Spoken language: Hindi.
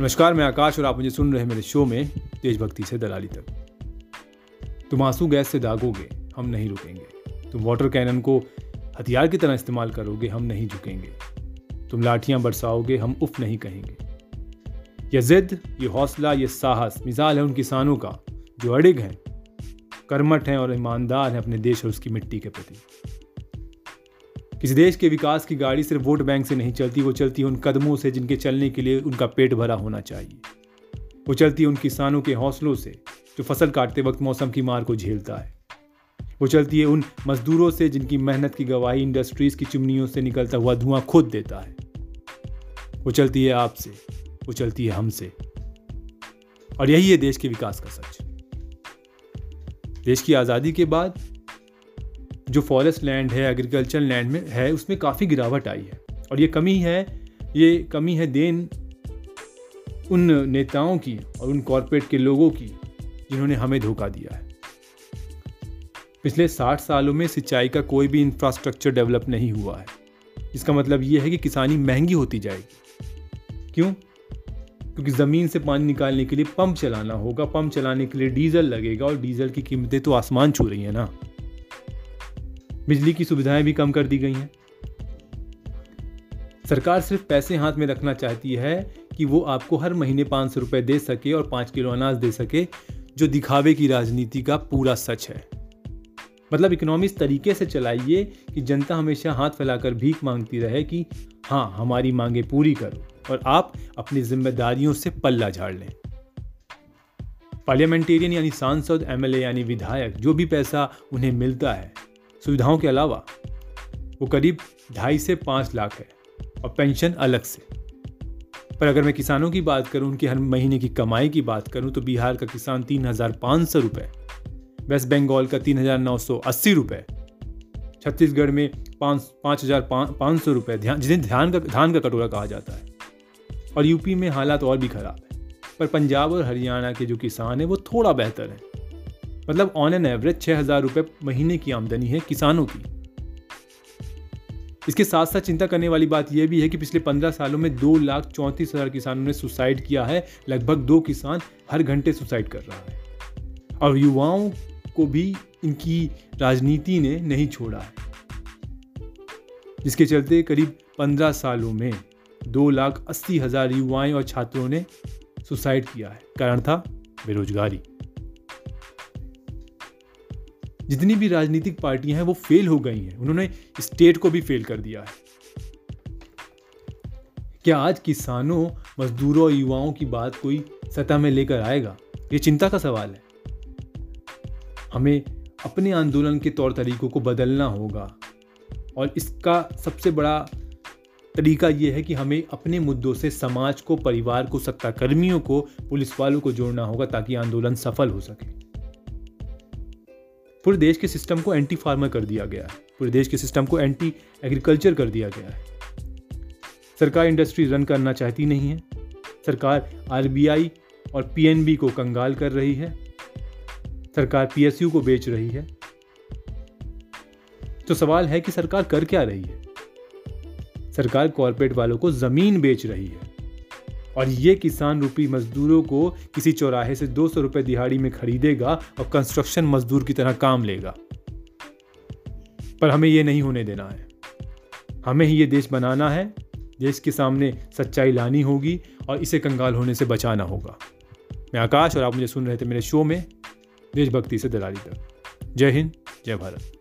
नमस्कार, मैं आकाश और आप मुझे सुन रहे हैं मेरे शो में देशभक्ति से दलाली तक। तुम आँसू गैस से दागोगे, हम नहीं रुकेंगे। तुम वाटर कैनन को हथियार की तरह इस्तेमाल करोगे, हम नहीं झुकेंगे। तुम लाठियाँ बरसाओगे, हम उफ नहीं कहेंगे। यह जिद, ये हौसला, ये साहस मिसाल है उन किसानों का, जो अड़िग हैं, कर्मठ हैं और ईमानदार हैं अपने देश और उसकी मिट्टी के प्रति। किसी देश के विकास की गाड़ी सिर्फ़ वोट बैंक से नहीं चलती, वो चलती है उन कदमों से जिनके चलने के लिए उनका पेट भरा होना चाहिए। वो चलती है उन किसानों के हौसलों से जो फ़सल काटते वक्त मौसम की मार को झेलता है। वो चलती है उन मजदूरों से जिनकी मेहनत की गवाही इंडस्ट्रीज़ की चिमनियों से निकलता हुआ धुआँ खुद देता है। वो चलती है आपसे, वो चलती है हमसे। और यही है देश के विकास का सच। देश की आज़ादी के बाद जो फॉरेस्ट लैंड है एग्रीकल्चर लैंड में है, उसमें काफ़ी गिरावट आई है। और ये कमी है, ये कमी है देन उन नेताओं की और उन कॉरपोरेट के लोगों की जिन्होंने हमें धोखा दिया है। पिछले साठ सालों में सिंचाई का कोई भी इंफ्रास्ट्रक्चर डेवलप नहीं हुआ है। इसका मतलब ये है कि किसानी महँगी होती जाएगी। क्यों? क्योंकि ज़मीन से पानी निकालने के लिए पंप चलाना होगा, पंप चलाने के लिए डीजल लगेगा और डीजल की कीमतें तो आसमान छू रही हैं ना। बिजली की सुविधाएँ भी कम कर दी गई हैं। सरकार सिर्फ़ पैसे हाथ में रखना चाहती है कि वो आपको हर महीने पाँच सौ रुपये दे सके और पाँच किलो अनाज दे सके, जो दिखावे की राजनीति का पूरा सच है। मतलब इकोनॉमी इस तरीके से चलाइए कि जनता हमेशा हाथ फैलाकर भीख मांगती रहे कि हाँ हमारी मांगे पूरी करो और आप अपनी जिम्मेदारियों से पल्ला झाड़ लें। पार्लियामेंटेरियन यानी सांसद एमएलए यानी विधायक, जो भी पैसा उन्हें मिलता है सुविधाओं के अलावा वो करीब ढाई से पाँच लाख है और पेंशन अलग से। पर अगर मैं किसानों की बात करूँ, उनकी हर महीने की कमाई की बात करूँ तो बिहार का किसान तीन हज़ार पाँच सौ रुपये वेस्ट बंगाल का तीन हज़ार नौ सौ अस्सी रुपये छत्तीसगढ़ में पाँच पाँच हज़ार पाँच सौ रुपये ध्यान, जिन्हें ध्यान का, धान का कटोरा कहा जाता है। और यूपी में हालात और भी ख़राब है, पर पंजाब और हरियाणा के जो किसान हैं, वो थोड़ा बेहतर हैं। मतलब ऑन एन एवरेज छः हज़ार रुपये महीने की आमदनी है किसानों की। इसके साथ साथ चिंता करने वाली बात यह भी है कि पिछले पंद्रह सालों में दो लाख चौंतीस हज़ार किसानों ने सुसाइड किया है। लगभग दो किसान हर घंटे सुसाइड कर रहा है। और युवाओं को भी इनकी राजनीति ने नहीं छोड़ा है। जिसके चलते करीब पंद्रह सालों में दो लाख अस्सी हज़ार युवाएँ और छात्रों ने सुसाइड किया है। कारण था बेरोजगारी। जितनी भी राजनीतिक पार्टियाँ हैं, वो फेल हो गई हैं। उन्होंने स्टेट को भी फेल कर दिया है। क्या आज किसानों, मजदूरों और युवाओं की बात कोई सतह में लेकर आएगा? ये चिंता का सवाल है। हमें अपने आंदोलन के तौर तरीकों को बदलना होगा। और इसका सबसे बड़ा तरीका यह है कि हमें अपने मुद्दों से समाज को, परिवार को, सत्ताकर्मियों को पुलिस वालों को जोड़ना होगा ताकि आंदोलन सफल हो सके। पूरे देश के सिस्टम को एंटी फार्मर कर दिया गया है। पूरे देश के सिस्टम को एंटी एग्रीकल्चर कर दिया गया है। सरकार इंडस्ट्री रन करना चाहती नहीं है। सरकार आरबीआई और पीएनबी को कंगाल कर रही है। सरकार पीएसयू को बेच रही है। तो सवाल है कि सरकार कर क्या रही है? सरकार कॉरपोरेट वालों को ज़मीन बेच रही है। और ये किसान रूपी मजदूरों को किसी चौराहे से दो सौ रुपये दिहाड़ी में खरीदेगा और कंस्ट्रक्शन मजदूर की तरह काम लेगा। पर हमें ये नहीं होने देना है। हमें ही ये देश बनाना है। देश के सामने सच्चाई लानी होगी और इसे कंगाल होने से बचाना होगा। मैं आकाश और आप मुझे सुन रहे थे मेरे शो में। देशभक्ति से दलाली तक। जय हिंद, जय भारत।